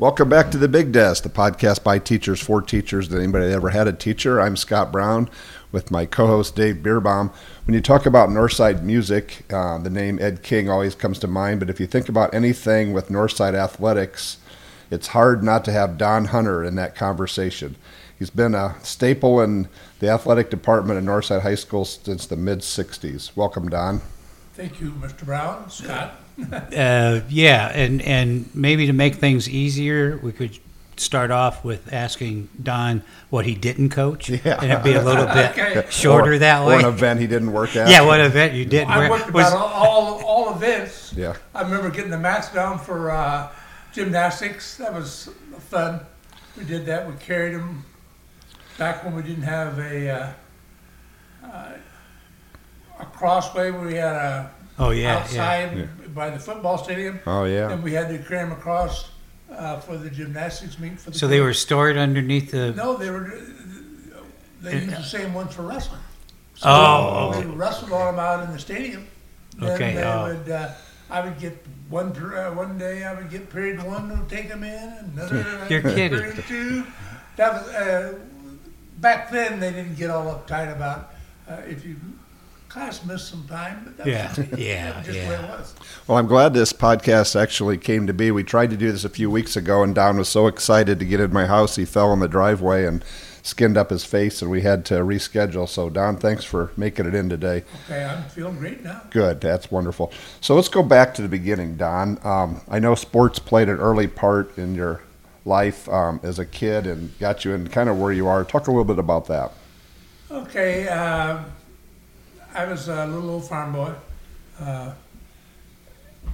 Welcome back to the Big Desk, the podcast by teachers for teachers that anybody that ever had a teacher. I'm Scott Brown with my co-host Dave Beerbaum. When you talk about Northside music, uh, the name Ed King always comes to mind. But if you think about anything with Northside athletics, it's hard not to have Don Hunter in that conversation. He's been a staple in the athletic department at Northside High School since the mid '60s. Welcome, Don. Thank you, Mr. Brown, Scott. Uh, yeah, and, and maybe to make things easier, we could start off with asking Don what he didn't coach. Yeah. And it'd be a little bit Okay. shorter or, that Or way. an event he didn't work at. yeah, what event you didn't? I worked was- about all, all, all events. Yeah. I remember getting the mats down for uh, gymnastics. That was fun. We did that. We carried them back when we didn't have a uh, uh, a crossway. where We had a oh, yeah. yeah. outside by the football stadium, Oh yeah. and we had to carry them across uh, for the gymnastics meet. For the So they were stored underneath the. No, they were. They used the same ones for wrestling. So Oh, they wrestled on them out in the stadium. Then Okay, they oh. would. Uh, I would get one. per- Uh, one day I would get period one to take them in. Another. You're kidding. Period two. That was uh, back then. They didn't get all uptight about uh, if you class missed some time. But that Yeah, was, yeah, that was just the way yeah. it was. Well, I'm glad this podcast actually came to be. We tried to do this a few weeks ago, and Don was so excited to get in my house, he fell in the driveway and skinned up his face, and we had to reschedule. So, Don, thanks for making it in today. Okay, I'm feeling great now. Good, that's wonderful. So, let's go back to the beginning, Don. Um, I know sports played an early part in your life um, as a kid and got you in kind of where you are. Talk a little bit about that. Okay, uh, I was a little old farm boy. Uh,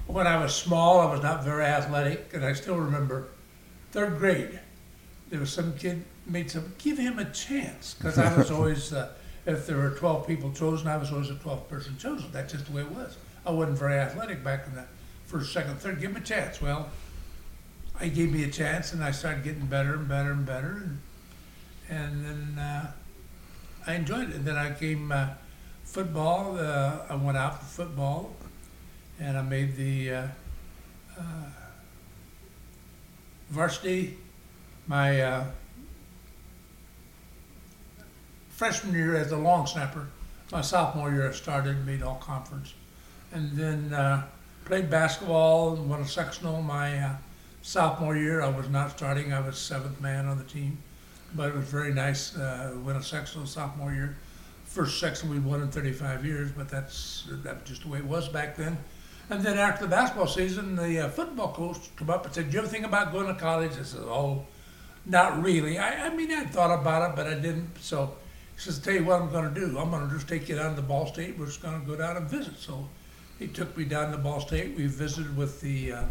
when I was small, I was not very athletic, and I still remember third grade. There was some kid made some give him a chance because I was always uh, if there were twelve people chosen, I was always the twelfth person chosen. That's just the way it was. I wasn't very athletic back in the first, second, third. Give him a chance. Well, I gave me a chance, and I started getting better and better and better, and and then. Uh, I enjoyed it. And then I came uh, football. Uh, I went out for football, and I made the uh, uh, varsity my uh, freshman year as a long snapper. My sophomore year, I started made all conference, and then uh, played basketball and won a sectional my uh, sophomore year. I was not starting. I was seventh man on the team but it was very nice. Uh, win a sectional sophomore year. First section we'd won in 35 years, but that's that just the way it was back then. And then after the basketball season, the uh, football coach come up and said, "Do you ever think about going to college?" I said, "Oh, not really. I, I mean, I thought about it, but I didn't." So he says, "Tell you what I'm going to do. I'm going to just take you down to Ball State. We're just going to go down and visit." So he took me down to Ball State. We visited with the uh,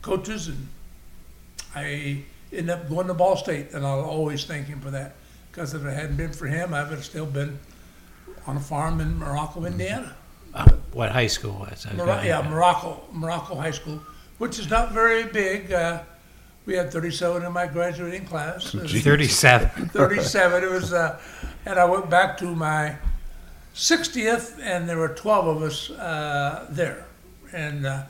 coaches, and I ended up going to Ball State, and I'll always thank him for that. Because if it hadn't been for him, I would have still been on a farm in Morocco, Indiana. Uh, what high school was it? Mor- yeah, Morocco, Morocco High School, which is not very big. Uh, we had 37 in my graduating class. Uh, 37. 37. It was, uh, and I went back to my 60th, and there were 12 of us uh, there. And uh,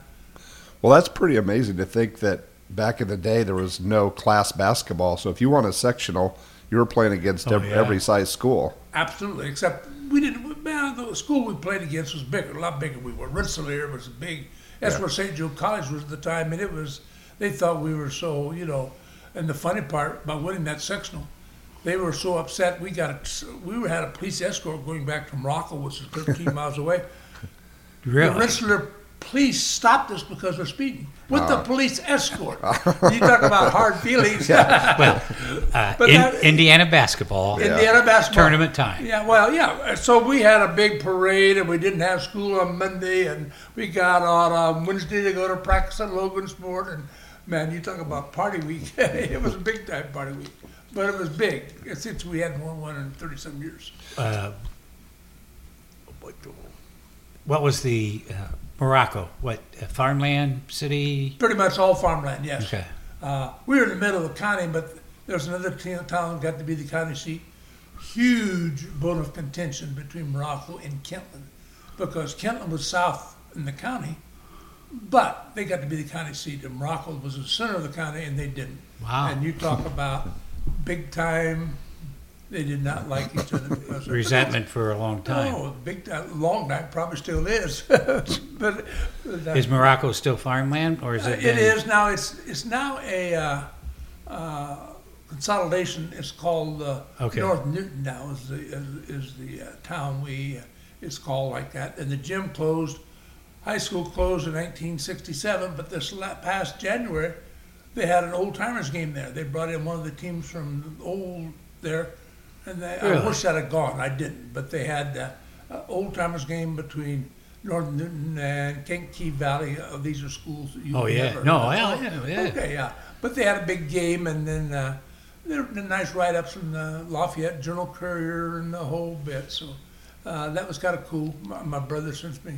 Well, that's pretty amazing to think that back in the day there was no class basketball. So, if you won a sectional, you were playing against Oh, every, yeah. every size school. Absolutely, except we didn't. Man, the school we played against was bigger, a lot bigger. We were Rensselaer was big. That's Yeah. where St. Joe College was at the time, and it was. They thought we were so, you know. And the funny part about winning that sectional, they were so upset. We got a, we had a police escort going back from Morocco, which is 13 miles away. The Really? Rensselaer police stopped us because we're speeding with Ah. the police escort. you talk about hard feelings. Well, uh, But in, that- Indiana basketball Indiana basketball tournament time. Yeah, well, yeah. So we had a big parade, and we didn't have school on Monday, and we got on um, Wednesday to go to practice at Logansport. And man, you talk about party week. it was a big time party week, but it was big since we hadn't won one in thirty some years. Uh, what, what was the uh, Morocco? What farmland city? Pretty much all farmland. Yes. Okay. Uh, we were in the middle of the county, but there's another t- town got to be the county seat. Huge bone of contention between Morocco and Kentland, because Kentland was south in the county, but they got to be the county seat, and Morocco was the center of the county, and they didn't. Wow. And you talk about big time, they did not like each other. because of- Resentment for a long time. Oh, big time, long time, probably still is. but that- Is Morocco still farmland, or is it? it been- is now. It's it's now a uh, uh, consolidation. It's called uh, Okay. North Newton now. Is the is, is the uh, town we? Uh, it's called like that. And the gym closed. High school closed in 1967. But this la- past January, they had an old timers game there. They brought in one of the teams from old there, and they, Really? I wish I'd have gone. I didn't. But they had uh, old timers game between. North Newton and Kankakee Valley. Uh, these are schools that you Oh, yeah. never No, yeah, yeah, yeah. Okay, yeah. But they had a big game, and then uh, there were nice write-ups from the Lafayette Journal Courier and the whole bit. So uh, that was kind of cool. My, my brother sends me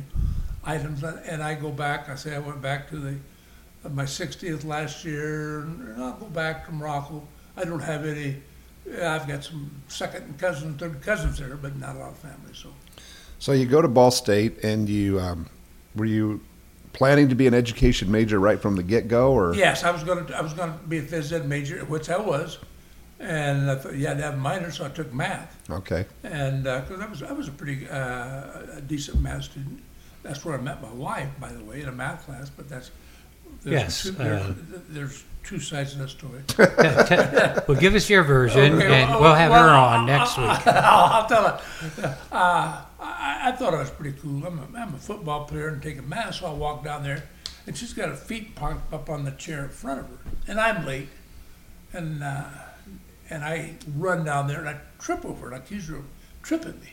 items, and and I go back. I say I went back to the uh, my 60th last year, and I'll go back to Morocco. I don't have any. I've got some second cousins, third cousins there, but not a lot of family. So So you go to Ball State, and you um, were you planning to be an education major right from the get go, or Yes, I was going to. I was going to be a phys ed major, which I was, and I thought you had to have a minor, so I took math, okay, and because I was I was a pretty uh, a decent math student. That's where I met my wife, by the way, in a math class. But that's there's Yes, Two, there's, uh, there's two sides of that story. well, give us your version, Okay, and well, we'll have well, her on next week. I'll, I'll tell her. Uh, I, I thought I was pretty cool. I'm a, I'm a football player and taking math, so I walk down there, and she's got her feet parked up on the chair in front of her, and I'm late, and uh, and I run down there and I trip over it. I accuse her of tripping me,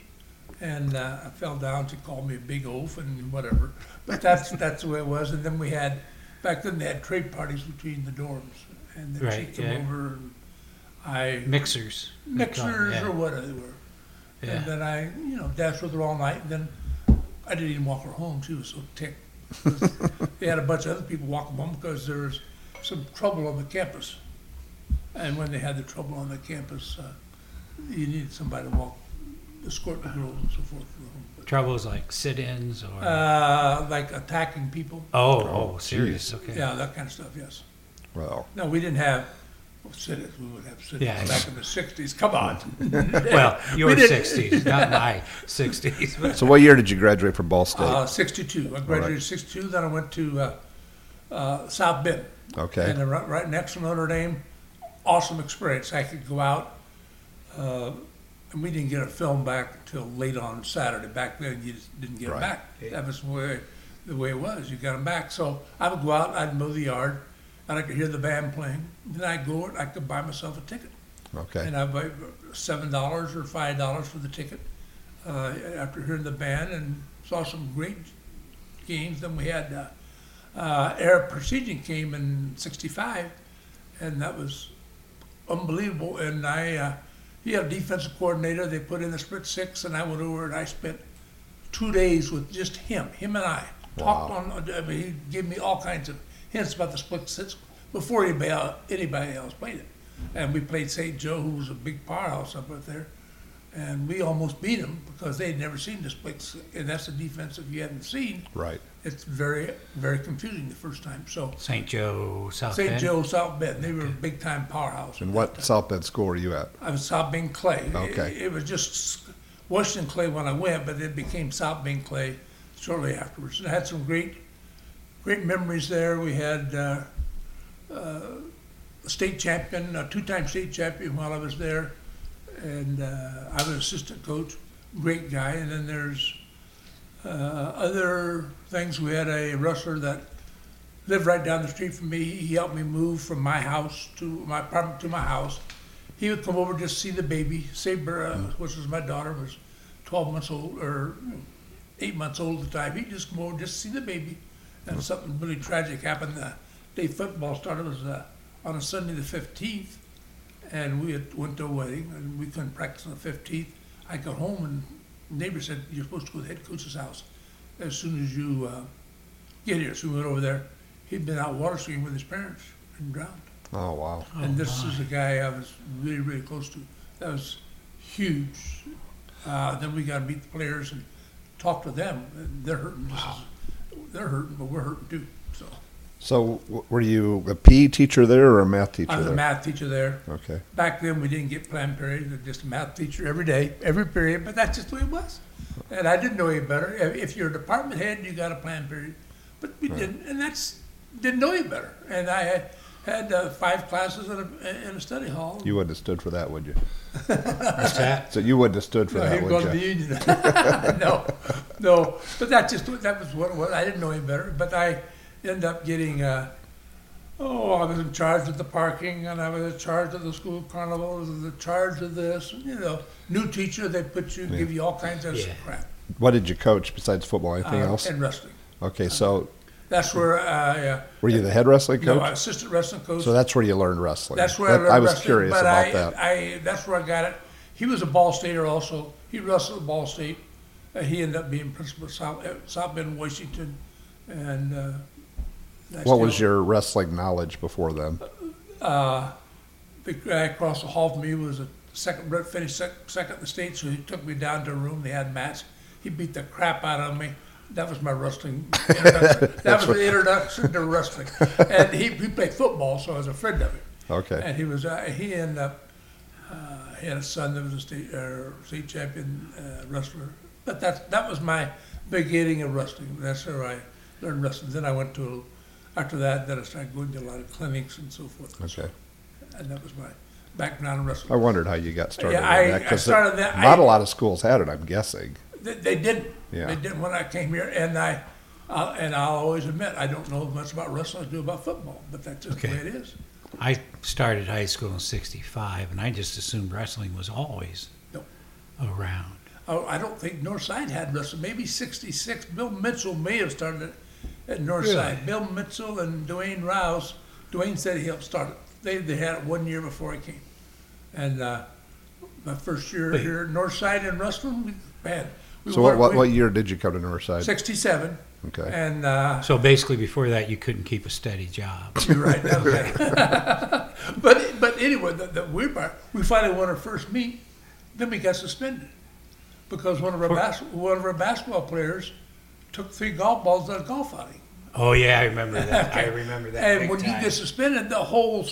and uh, I fell down. She called me a big oaf and whatever, but that's that's the way it was. And then we had back then they had trade parties between the dorms, and then Right, she came yeah. over. And I Mixers. them, mixers yeah. or whatever they were. Yeah. And then I, you know, danced with her all night. And then I didn't even walk her home. She was so ticked. they had a bunch of other people walk them home because there was some trouble on the campus. And when they had the trouble on the campus, uh, you needed somebody to walk, escort the girls and so forth. to the home. But, Troubles like sit-ins or Uh, like attacking people. oh, Oh, oh, serious. Okay. Yeah, that kind of stuff, yes. well, No, we didn't have sit-ins. We would have sit-ins back in the 60s. Come on. Well, your We didn't- sixties, not my sixties. so what year did you graduate from Ball State? Uh, 62. I graduated 62. Then I went to uh, uh, South Bend. okay, And then right, right next to Notre Dame. Awesome experience. I could go out. Uh, and we didn't get a film back until late on Saturday. Back then, you just didn't get Right. them back. That was the way, the way it was. You got them back. So I would go out, I'd mow the yard, and I could hear the band playing. Then I'd go, and I could buy myself a ticket. okay, And I'd buy seven dollars or five dollars for the ticket uh, after hearing the band and saw some great games. Then we had uh, uh, Ara Parseghian came in '65, and that was unbelievable. And I, uh, he had a defensive coordinator. They put in the split six, and I went over and I spent two days with just him, him and I. Talked Wow. on. I mean, he gave me all kinds of hints about the split six before anybody else, anybody else played it. And we played St. Joe, who was a big powerhouse up right there. And we almost beat them because they'd never seen the split six. And that's a defense if you haven't seen. right, It's very, very confusing the first time. So St. Joe, South St. Bend. Joe, South Bend, they were a big time powerhouse. and what time. South Bend school were you at? I was South Bend Clay. Okay. It, it was just Washington Clay when I went, but it became South Bend Clay shortly afterwards. And I had some great, great memories there. We had uh, uh, a state champion, a two-time state champion while I was there, and uh, I was assistant coach. Great guy. And then there's uh, other things. We had a wrestler that lived right down the street from me. He helped me move from my house to my apartment to my house. He would come over just to see the baby. Saber, uh, which was my daughter, was 12 months old or eight months old at the time. He'd just come over just to see the baby. And something really tragic happened. The day football started was uh, on a Sunday the 15th, and we had went to a wedding, and we couldn't practice on the 15th. I got home, and the neighbor said, "You're supposed to go to the head coach's house as soon as you uh, get here." So we went over there. He'd been out water skiing with his parents and drowned. Oh wow, Oh, and this my. is a guy I was really, really close to. That was huge. Uh, then we got to meet the players and talk to them. They're hurting just as they're hurting, but we're hurting too. So So w- were you a PE teacher there or a math teacher I was a there? math teacher there. Okay. Back then, we didn't get planned periods, we were just a math teacher every day, every period, but that's just the way it was. And I didn't know any better. If if you're a department head, you got a planned period, but we didn't, and that's, didn't know any better. And I had, had uh, five classes in a, in a study hall. You wouldn't have stood for that, would you? What's that? So you wouldn't have stood for No, that, he'd would go to you? the union. no, no, but that just that was what it was. I didn't know any better, but I ended up getting. Uh, oh, I was in charge of the parking, and I was in charge of the school carnival. I was in charge of this. You know, new teacher, they put you, give you all kinds of Yeah. crap. What did you coach besides football? Anything Uh, else? And wrestling. Okay, so That's where I. Uh, were you the head wrestling coach? no, coach? assistant wrestling coach. So that's where you learned wrestling. That's where I That- learned I was wrestling, curious but about I, that. I, that's where I got it. He was a Ball Stater also. He wrestled at Ball State. Uh, he ended up being principal at South, at South Bend, Washington, and. Uh, I What was still- your wrestling knowledge before then? Uh, the guy across the hall from me was a second, finished sec, second in the state, so he took me down to a room. They had mats. He beat the crap out of me. That was my wrestling. Introduction. that was the introduction to wrestling. And he, he played football, so I was a friend of him. Okay. And he was uh, he ended up uh, he had a son that was a state uh, state champion uh, wrestler. But that that was my beginning of wrestling. That's where I learned wrestling. Then I went to after that. Then I started going to a lot of clinics and so forth. Okay. And that was my background in wrestling. I wondered how you got started. Yeah, in I- that, I 'cause started that- Not I- a lot of schools had it, I'm guessing. They, they didn't. Yeah. They didn't when I came here, and I. Uh, and I'll always admit I don't know as much about wrestling as I do about football, but that's just the Okay. way it is. I started high school in '65, and I just assumed wrestling was always No. around. Oh, I don't think Northside had wrestling. Maybe '66. Bill Mitchell may have started it at Northside. Really? Bill Mitchell and Dwayne Rouse. Dwayne said he helped start it. They they had it one year before I came, and uh, my first year Wait. here at Northside in wrestling, we, man. We So what, what, what year did you come to Northside? '67, Okay. and uh, So basically, before that, you couldn't keep a steady job. You're right. That was it. but but anyway, the, the weird part, we finally won our first meet. Then we got suspended because one of our bas- one of our basketball players took three golf balls at a golf outing. Oh yeah, I remember that. I remember that. And big when time. you get suspended, the whole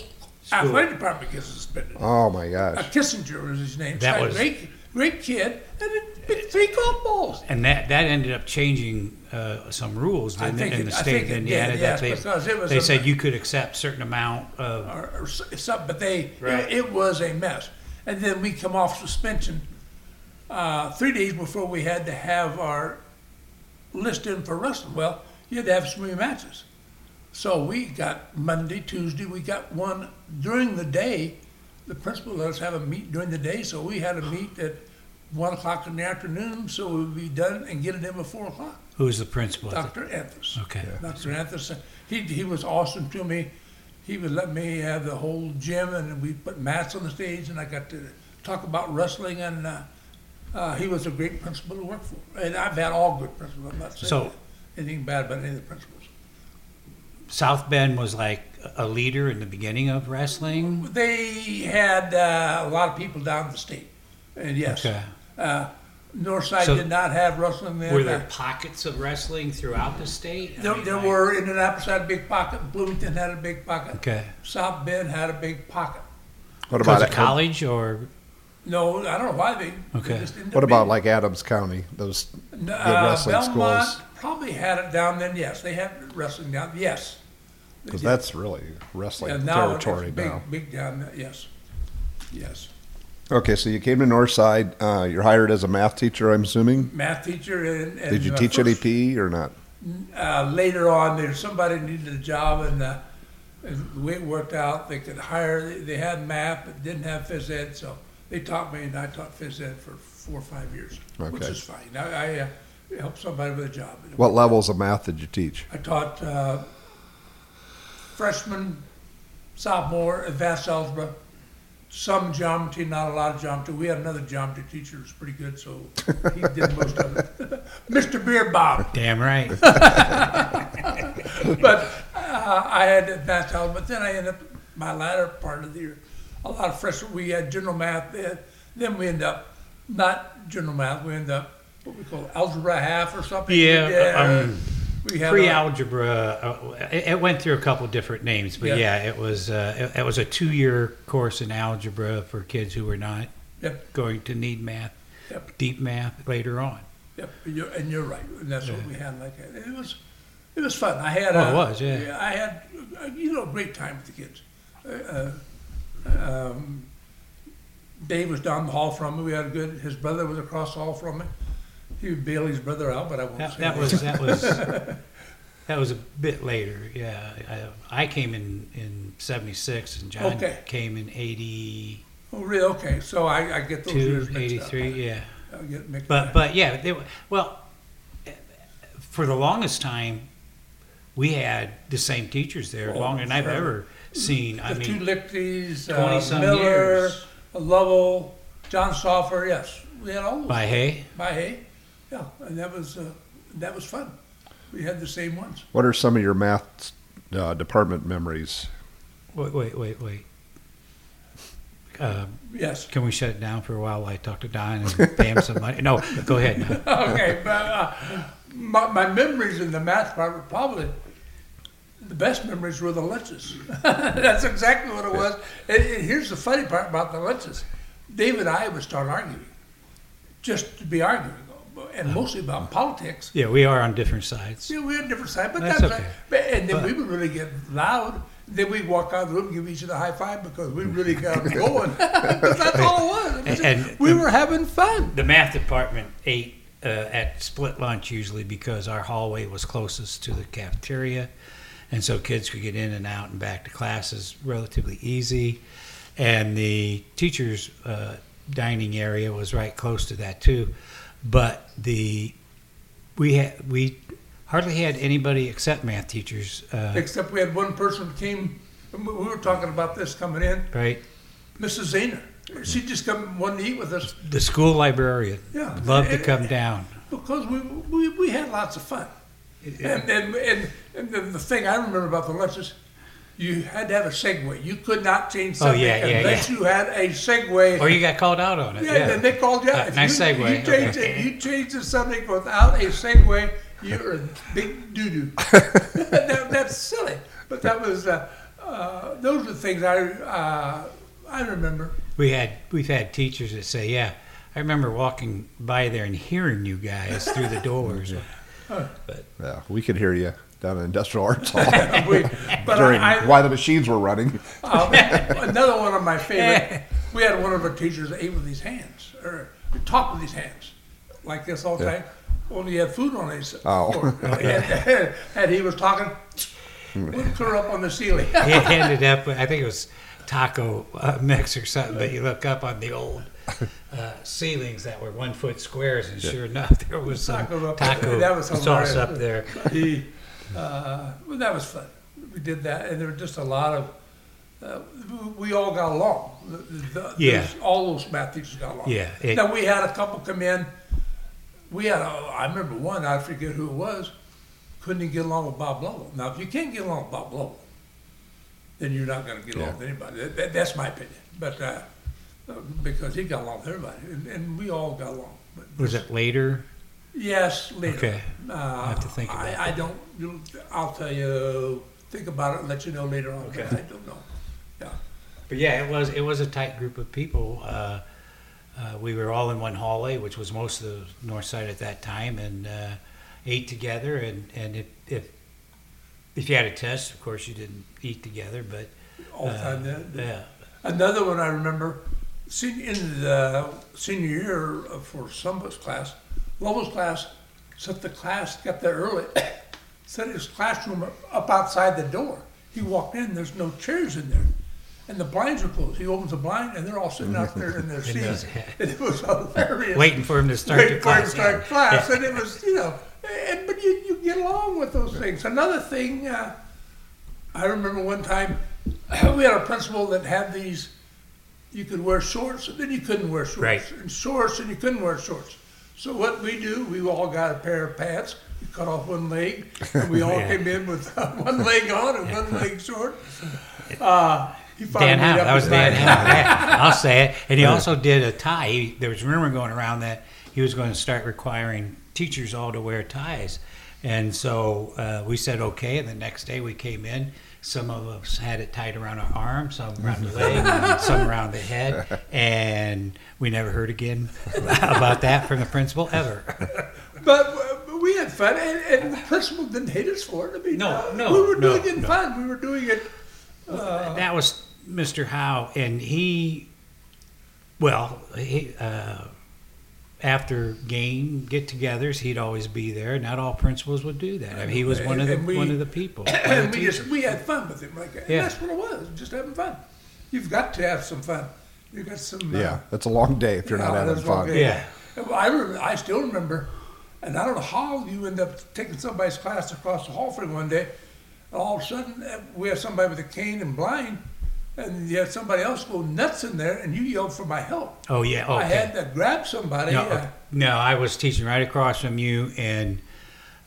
athletic department gets suspended. Oh my Uh, gosh. Kissinger was his name. That Guy, was- great great kid, and it picked three golf balls. and that that ended up changing uh, some rules I didn't think in it- the I state think of it Indiana did, that yes, they because it was they a- said you could accept certain amount of or, or s- some, but they Right. it, it was a mess. And then we come off suspension uh, three days before we had to have our list in for wrestling. Well, you had to have some many matches. So we got Monday, Tuesday. We got one during the day. The principal let us have a meet during the day, so we had a meet at one o'clock in the afternoon, so we would be done and get it in before four o'clock. who was the principal. Dr. Anthos. Okay. Dr. Anthos, he, he was awesome to me. He would let me have the whole gym and we put mats on the stage and I got to talk about wrestling and, uh, uh, he was a great principal to work for. And I've had all good principals, I'm not saying So- anything bad about any of the principals. South Bend was like a leader in the beginning of wrestling. They had, uh, a lot of people down the state, and yes. Okay. Uh, Northside So- did not have wrestling then. Were there pockets of wrestling throughout the state? I There, mean, there like- were, Indianapolis had a big pocket, Bloomington had a big pocket. Okay. South Bend had a big pocket. What Because about of college or No, I don't know why they. they Okay. just what about being- like Adams County? Those good uh, wrestling Bellmont schools? probably had it down then. Yes, they had wrestling down. Yes, Because that's really wrestling Yeah, now it's territory big, now. big down there. Yes, yes. Okay, so you came to Northside. Uh, you're hired as a math teacher, I'm assuming. Math teacher and, and Did you uh, teach any PE or not? uh, later on, there somebody needed a job, and, uh, and the way it worked out, they could hire. They, they had math, but didn't have phys ed, so they taught me, and I taught phys ed for four or five years, which Okay. is fine. I, I uh, helped somebody with a job. What levels of math did you teach? I taught uh, freshman, sophomore, advanced algebra, some geometry, not a lot of geometry. We had another geometry teacher who was pretty good, so he did most of it. Mr. Beerbaum. damn right? But uh, I had advanced algebra, but then I ended up, my latter part of the year, a lot of freshmen, we had general math, then, then we end up, not general math, we end up, what we call algebra half or something. Yeah, Yeah, um, We had pre-algebra. Uh, it, it went through a couple different names, but Yeah. yeah, it was uh, it, it was a two-year course in algebra for kids who were not Yep. going to need math, Yep. deep math later on. Yep, and you're, and you're right, and that's what we had like that. It was, it was fun. I had, Oh, it a- was, yeah. I had, uh, you know, a great time with the kids. Uh, uh, um, Dave was down the hall from me. We had a good. His brother was across the hall from me. He would bail his brother out, but I won't That, say that was that was that was a bit later. Yeah, I, I came in in '76, and John Okay. came in '82, Oh, really? Okay, so I, I get those years mixed '83. up. Yeah. I get mixed But up. but yeah, they, were- well, for the longest time, we had the same teachers there Oh, longer than I've forever. ever seen. I the two mean, Lichties, 20-some uh, Miller, years. Lovell, John Soffer. Yes, we had all those. by Hay. by hay. Yeah, and that was uh, that was fun. We had the same ones. What are some of your math uh, department memories? Wait wait wait wait. Uh, Yes. can we shut it down for a while while I talk to Don and pay him some money? No, go ahead. okay, but uh, my, my memories in the math department probably the best memories were the lunches. That's exactly what it was. And, and here's the funny part about the lunches. David and I would start arguing, just to be arguing, and mostly about politics. Yeah, we are on different sides. Yeah, we had different sides, but That's that's, okay. And then But- we would really get loud. Then we'd walk out of the room and give each other a high five because we really got going. that's all it was. It was And- just- we were having fun. The math department ate uh, at split lunch usually because our hallway was closest to the cafeteria, and so kids could get in and out and back to classes relatively easy. And the teachers' uh, dining area was right close to that too, but the we had we hardly had anybody except math teachers, uh, Except we had one person came. We we were talking about this coming in. right? Mrs. Zahner. She just come one to eat with us The school librarian Yeah. loved to come down. because we we, we had lots of fun. And and, and, and the, the thing I remember about the lunches, you had to have a segue. You could not change Oh, something yeah, yeah, unless yeah. you had a segue. Or you got called out on it. yeah, Yeah, and they called you out. Uh, If nice you, segue, You changed okay. it. You changed subject without a segue. You're a big doo doo. that, that's silly, but that was. Uh, uh, those are the things I uh, I remember. We had we've had teachers that say, "Yeah, I remember walking by there and hearing you guys through the doors." Yeah, we could hear you down in Industrial Arts Hall We, but during I, I, while the machines were running. Uh, another one of my favorite. We had one of our teachers that ate with his hands, or talked with his hands, like this all the time. Only he had food on his. Oh. fork. and, and he was talking. Would clear up on the ceiling. He ended up, with, I think it was taco uh, mix or something. But you look up on the old uh, ceilings that were one foot squares, and sure enough, there was some Taco up there. taco That was sauce hilarious. up there. he, uh, well, that was fun. We did that, and there were just a lot of. Uh, we all got along. The, the, Yeah. those- all those math teachers got along. Yeah, it- now we had a couple come in. We had a. I remember one. I forget who it was. Couldn't even get along with Bob Lovell. Now, if you can't get along with Bob Lovell, then you're not going to get along with anybody. That, that- that's my opinion. But uh, because he got along with everybody, and, and we all got along. But Was it later? Yes, later. Okay. Uh, have to think about I, I don't. You, I'll tell you. Think about it. and Let you know later on. Okay. I don't know. Yeah. But yeah, it was it was a tight group of people. Uh, uh, we were all in one hallway, which was most of the north side at that time, and uh, ate together. And and if, if if you had a test, of course, you didn't eat together. But All the uh, time. Then. yeah, Another one I remember. Senior, in the senior year for Sumba's class, Lovell's class, set the class got there early, set his classroom up- up outside the door. He walked in. There's no chairs in there. And the blinds are closed. He opens the blind, and they're all sitting out there in their seats. And it was hilarious. waiting for him to start Waiting the for him class. to start class, and it was you know, and, but you, you get along with those things. Another thing, uh, I remember one time we had a principal that had these. You could wear shorts, and then you couldn't wear shorts, Right. and shorts, and you couldn't wear shorts. So what we do, we all got a pair of pants. We cut off one leg, and we all Yeah. came in with one leg on and one leg short. Uh, Dan Howe. That was Dan. Howe. I'll say it. And he also did a tie. He, there was rumor going around that he was going to start requiring teachers all to wear ties. And so uh, we said okay, and the next day we came in. Some of us had it tied around our arm, some around the leg, some around the head, and we never heard again about that from the principal ever. But, uh, we had fun, and, and the principal didn't hate us for it. I mean, No, uh, no, we were no, doing it in no. fun. We were doing it. that was Mr. Howe, and he, well, he, uh, after game get-togethers, he'd always be there. Not all principals would do that. I mean, he was one of the we- one of the people. one the And we just we had fun with him, like and Yeah. that's what it was, just having fun. You've got to have some fun. You got some. uh, Yeah, it's a long day if you're not Yeah, having fun. Yeah. Well, I remember, I still remember, and I don't know how you end up taking somebody's class across the hall for one day, and all of a sudden uh, we have somebody with a cane and blind, and you have somebody else go nuts in there, and you yelled for my help. Oh yeah. Okay. I had to grab somebody. No, uh, no, I was teaching right across from you, and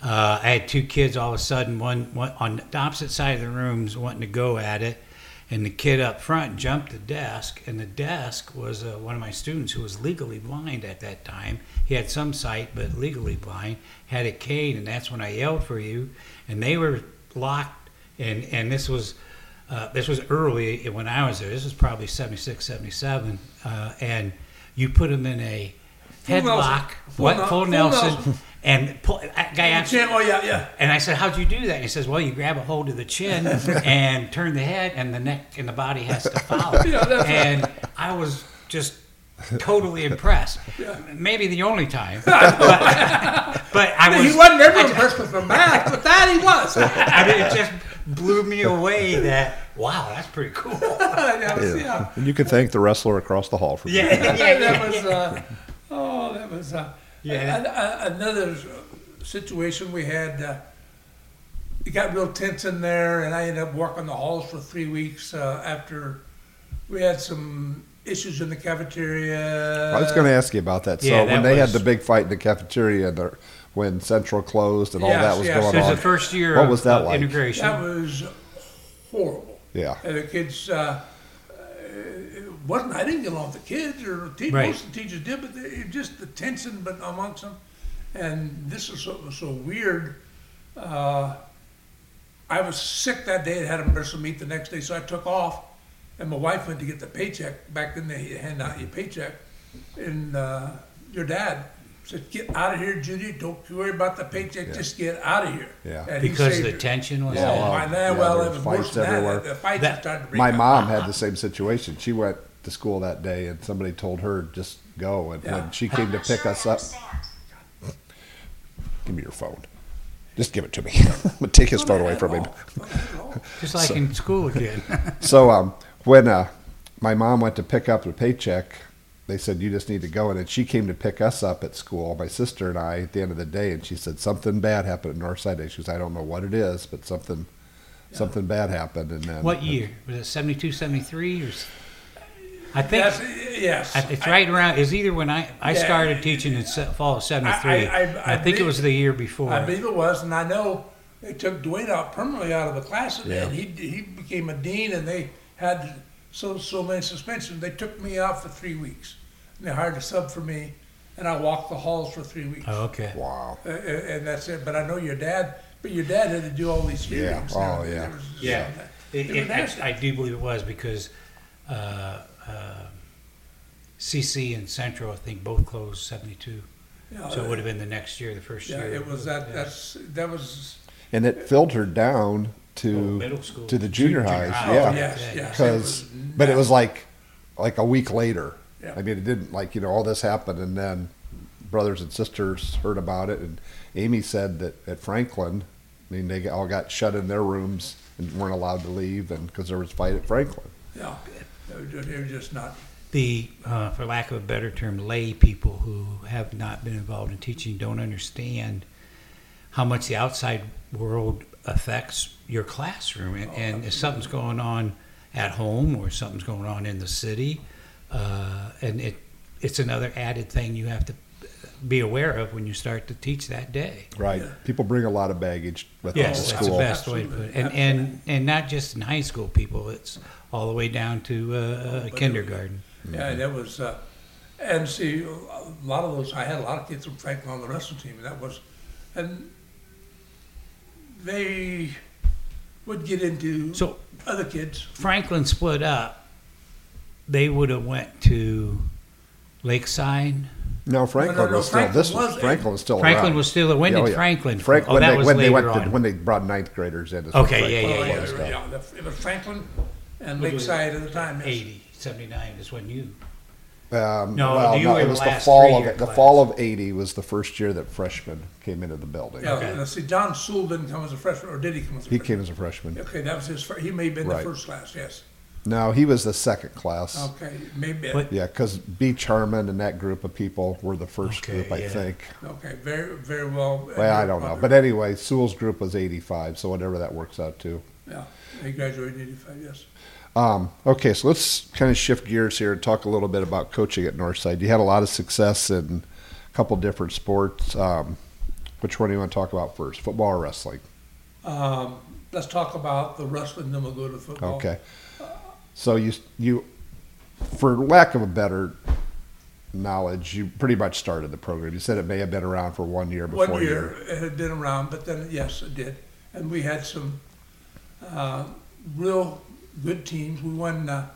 uh, I had two kids all of a sudden, one, one on the opposite side of the rooms wanting to go at it, and the kid up front jumped the desk, and the desk was uh, one of my students who was legally blind at that time. He had some sight, but legally blind, had a cane, and that's when I yelled for you, and they were locked, and, and this was. Uh, this was early when I was there. This was probably 76, 77. Uh, and you put them in a Full headlock, what full, full Nelson, Nelson. and pull, guy asked, oh yeah, yeah. and I said, "How'd you do that?" And he says, "Well, you grab a hold of the chin and turn the head, and the neck and the body has to follow." Yeah, that's right. and I was just totally impressed. Yeah. Maybe the only time, but, but I was. he wasn't ever impressed with the math, but that he was. I mean, it just blew me away. That wow, that's pretty cool. That was- Yeah. yeah. And you can thank the wrestler across the hall for Yeah, doing yeah, that. yeah. that was uh, oh that was uh, Yeah. an- a- another situation we had uh, it got real tense in there and I ended up working the halls for three weeks uh, after we had some issues in the cafeteria I was going to ask you about that. So Yeah, when that they had the big fight in the cafeteria, and the, when Central closed and all Yes, that was yes. going It was on, the first year What of, was that of like? integration. that was horrible yeah, and the kids uh, uh, it wasn't I didn't get along with the kids or te- Right. most of the teachers did but they, it just the tension but amongst them and this is so, so weird uh, I was sick that day and had a nurse meet the next day so I took off and my wife went to get the paycheck back then they hand out your paycheck and uh, your dad said get out of here Judy don't worry about the paycheck just get out of here Yeah. And because saved the her. tension was Yeah, Oh, well, my, yeah, well, there it was was worse fights than that. The fights That- started to break my out. mom had the same situation. She went to school that day, and somebody told her just go. And Yeah. when she came to pick us up, give me your phone. Just give it to me. I'm gonna take his phone away from him. just like in school again. So um, when uh, my mom went to pick up the paycheck, they said you just need to go. And then she came to pick us up at school, my sister and I, at the end of the day. And she said something bad happened at Northside. She goes, I don't know what it is, but something something bad happened. And then what year was it? 72, 73? or s- I think That's, yes. I- it's right around. Is either when I I Yeah. started teaching in se- fall of '73. I- I- I I think it was the year before. I believe it was, and I know they took Dwayne out permanently out of the class, and he he became a dean, and they had so so many suspensions. They took me out for three weeks, and they hired a sub for me, and I walked the halls for three weeks, oh, okay. wow. Uh, uh, and that's it. But I know your dad. But your dad had to do all these Yeah. hearings. Oh, now. yeah. It was- Yeah. It, It was it, nasty. I, I do believe it was because uh, uh, CC and Central, I think, both closed '72. Yeah, So it would have been the next year, the first Yeah, year. it was that. Yeah. That's that was. And it filtered down to Oh, middle school to the junior, Junior highs. high. Yeah. Oh, yes, Yeah, yes. because it was but it was like like a week later. Yeah. I mean, it didn't like you know all this happened, and then brothers and sisters heard about it, and Amy said that at Franklin, I mean, they all got shut in their rooms and weren't allowed to leave, and because there was a fight at Franklin. Yeah, it was just, it was just not. the, uh, for lack of a better term, lay people who have not been involved in teaching don't understand how much the outside world affects your classroom. And, and if something's going on at home or something's going on in the city, uh, and it it's another added thing you have to be aware of when you start to teach that day. Right. Yeah. People bring a lot of baggage with them Yes, to that's the school. best way to put it. And, and and not just in high school people, it's all the way down to uh, but- kindergarten. Yeah, that was, uh, and see, a lot of those, I had a lot of kids from Franklin on the wrestling team, and that was, and they would get into So other kids. Franklin split up. They would have went to Lakeside. No, Franklin no, no, was still. Franklin this was was Franklin was still. Franklin around. was still. When Yeah, oh, did yeah. Franklin? Frank, oh, when that they was when they later went to, on. when they brought ninth graders in. is when Okay, yeah, Franklin yeah, was Oh, done. yeah, It was Franklin and Which was Lakeside at the time. yes. 80, 79 is when you. Um, No, well, you no, were it the was the last fall three-year of the fall of '80 was the first year that freshmen came into the building. Yeah, Okay. now, see, John Sewell didn't come as a freshman, or did he come as a freshman? He freshman? came as a freshman. Okay, that was his, fir- he may have been the Right. first class, yes. No, he was the second class. Okay, maybe, What- Yeah, because Beach Harmon and that group of people were the first Okay, group, I yeah. think. okay, very, very well. Well, I don't know, but anyway, Sewell's group was 85, so whatever that works out to. Yeah, he graduated in eighty-five, yes. Um, okay, so let's kind of shift gears here and talk a little bit about coaching at Northside. You had a lot of success in a couple different sports. Um, which one do you want to talk about first, football or wrestling? Um, let's talk about the wrestling, then we'll go to football. Okay. So you you, for lack of a better knowledge, you pretty much started the program. You said it may have been around for one year before One you- year, it had been around, but then, yes, it did. And we had some, uh, real good teams. We won, uh,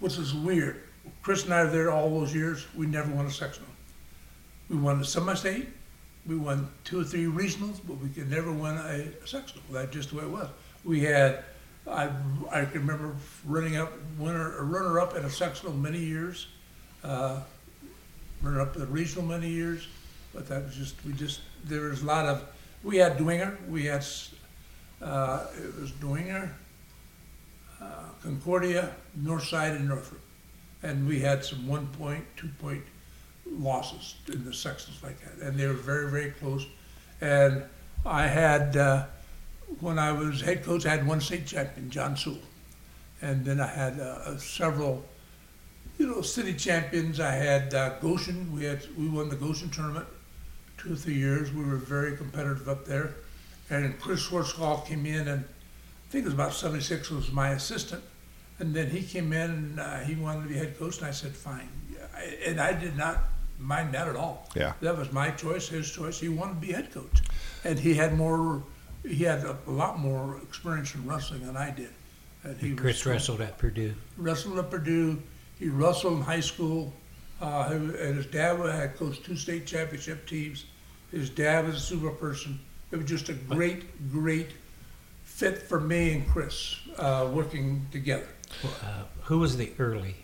which is weird. Chris and I were there all those years. We never won a sectional. We won a semi-state. We won two or three regionals, but we could never win a sectional. That's just the way it was. We had, I, I can remember running up, winner, a runner-up in a sectional many years. Uh, runner up in the regional many years, but that was just, we just, there was a lot of, we had Dwenger, we had, uh, it was Dwenger, uh, Concordia, Northside, and Northrop. And we had some one point, two point losses in the sections like that, and they were very, very close. And I had, uh, when I was head coach, I had one state champion, John Sewell. And then I had uh, several you know, city champions. I had uh, Goshen. We had we won the Goshen tournament two or three years. We were very competitive up there. And Chris Schwarzkopf came in, and think it was about '76 was my assistant. And then he came in, and uh, he wanted to be head coach, and I said, "Fine." I, and I did not mind that at all. Yeah. that was my choice, his choice. He wanted to be head coach, and he had more. He had a, a lot more experience in wrestling than I did. And he Chris was, wrestled at Purdue. wrestled at Purdue. He wrestled in high school. Uh, and his dad had coached two state championship teams. His dad was a super person. It was just a great, great fit for me and Chris uh, working together. Uh, who was the early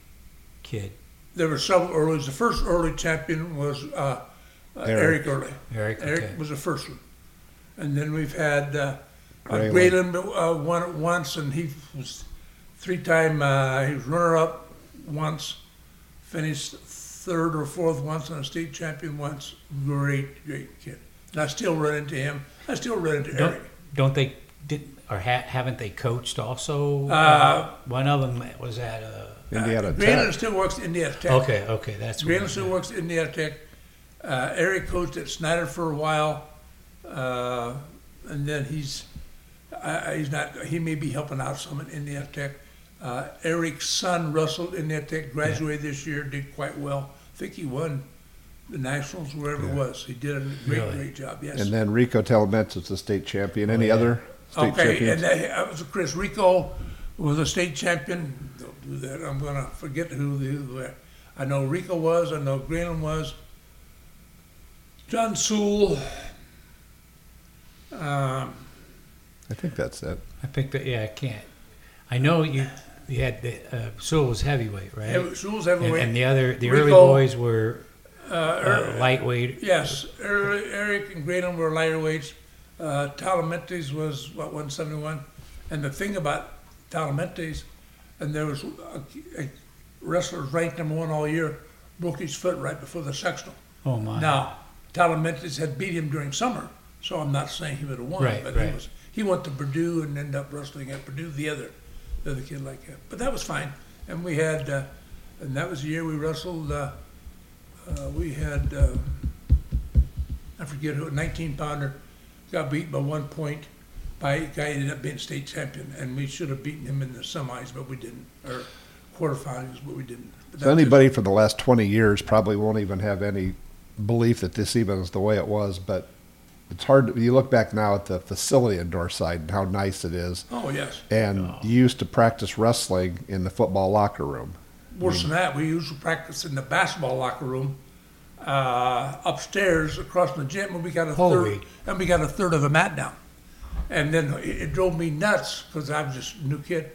kid? There were several earlys. The first early champion was uh, uh, Eric. Eric Early. Eric. Eric okay. was the first one. And then we've had uh, uh, Grayland. Grayland uh, won it once, and he was three-time. Uh, he was runner-up once, finished third or fourth once, and a state champion once. Great, great kid. And I still run into him. I still run into Don't, Eric. don't they did or ha, haven't they coached also? Uh, one of them was at uh, Indiana uh, Tech. Grayland still works at Indiana Tech. Okay, okay, that's what Grayland I still meant. works at Indiana Tech. Uh, Eric coached at Snider for a while, uh, and then he's uh, he's not. He may be helping out some at Indiana Tech. Uh, Eric's son Russell at Indiana Tech graduated this year, did quite well. I think he won the nationals, wherever it was. He did a great, Really? great job. Yes. And then Rico Talamantes was the state champion. Any yeah. other state okay, champions? and that, that was Chris Rico was a state champion. Don't do that. I'm gonna forget who the. Who I know Rico was. I know Grayland was. John Sewell. Um, I think that's it. I think that yeah, I can't. I know you. You had the uh, Sewell was heavyweight, right? Heavy- Sewell's and, heavyweight. and the other, the early Rico, boys were uh, uh, Er- lightweight. yes, Er- Eric and Grayland were lighter weights. Uh, Talamantes was what 171, and the thing about Talamantes, and there was a, a wrestler ranked number one all year, broke his foot right before the sectional. Oh my! Now, Talamantes had beat him during summer, so I'm not saying he would have won, Right, but right. he was he went to Purdue and ended up wrestling at Purdue, the other the other kid like that. But that was fine, and we had, uh, and that was the year we wrestled. Uh, uh, we had uh, I forget who, a 19 pounder, got beat by one point by a guy who ended up being state champion, and we should have beaten him in the semis, but we didn't, or quarterfinals, but we didn't. But So was- anybody for the last 20 years probably won't even have any belief that this even is the way it was, but it's hard. To, you look back now at the facility in Northside and how nice it is. Oh, yes. And you used to practice wrestling in the football locker room. Worse than that, we used to practice in the basketball locker room uh, upstairs across the gym, and we got a Holy. third, and we got a third of a mat down. And then it, it drove me nuts because I was just a new kid.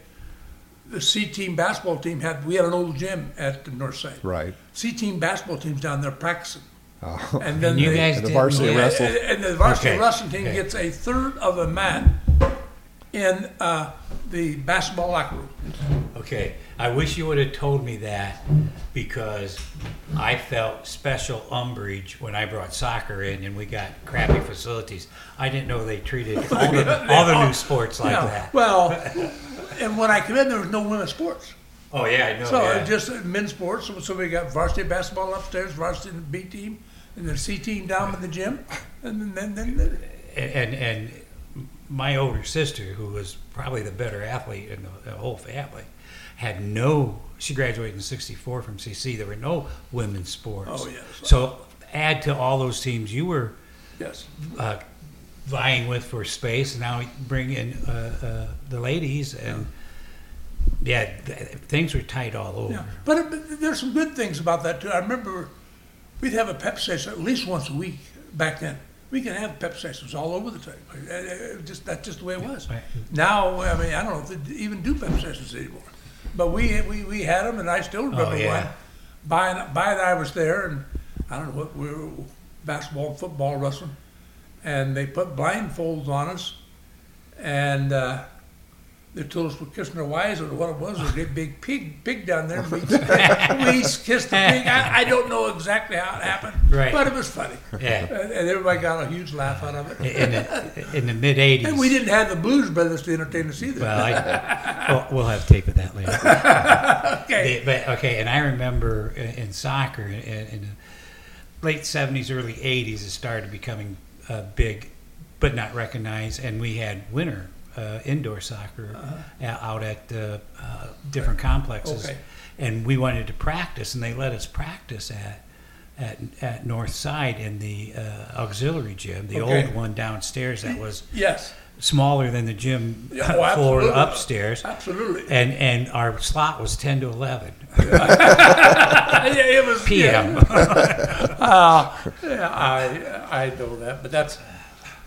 The C team basketball team had we had an old gym at the north side. Right. C team basketball team's down there practicing, Oh, and then And you they- guys And the didn't varsity know wrestle- and, and the varsity Okay, wrestling team okay. gets a third of a mat in uh, the basketball locker room. Okay, I wish you would have told me that because I felt special umbrage when I brought soccer in and we got crappy facilities. I didn't know they treated all the, all the new sports like Yeah, that. Well, and when I came in, there was no women's sports. Oh yeah, I know. So yeah. just men's sports. So, so we got varsity basketball upstairs, varsity B team, and the C team down in the gym, and then then, then and and my older sister, who was probably the better athlete in the, the whole family, had no. She graduated in '64 from CC. There were no women's sports. Oh, yes. So add to all those teams you were yes, uh, vying with for space, and now bring in uh, uh, the ladies, and yeah, th- things were tight all over. yeah. But, it, but there's some good things about that too. I remember we'd have a pep session at least once a week back then. We can have pep sessions all over the time. Uh, uh, Just that's just the way it was. Now, I mean, I don't know if they even do pep sessions anymore. But we we, we had them, and I still remember Oh, yeah. one. By and, by and I was there, and I don't know what we were basketball, football, wrestling, and they put blindfolds on us, and uh, they told us we're kissing our wives, or what it was, a great big pig pig down there. We, we kissed the pig. I, I don't know exactly how it happened, Right. but it was funny, Yeah, and, and everybody got a huge laugh out of it. in the in the mid '80s. And we didn't have the Blues Brothers to entertain us either. Well, I, well, we'll have tape of that later. okay. The- but okay, and I remember in, in soccer in, in the late '70s, early '80s, it started becoming uh, big, but not recognized. And we had winter uh, indoor soccer uh, out at uh, uh, different complexes, Okay. and we wanted to practice, and they let us practice at. At, at North Side in the uh, auxiliary gym, the Okay. old one downstairs that was Yes, smaller than the gym oh, floor absolutely. upstairs, absolutely. and and our slot was ten to eleven Yeah, it was p.m. Uh, yeah, I I know that, but that's.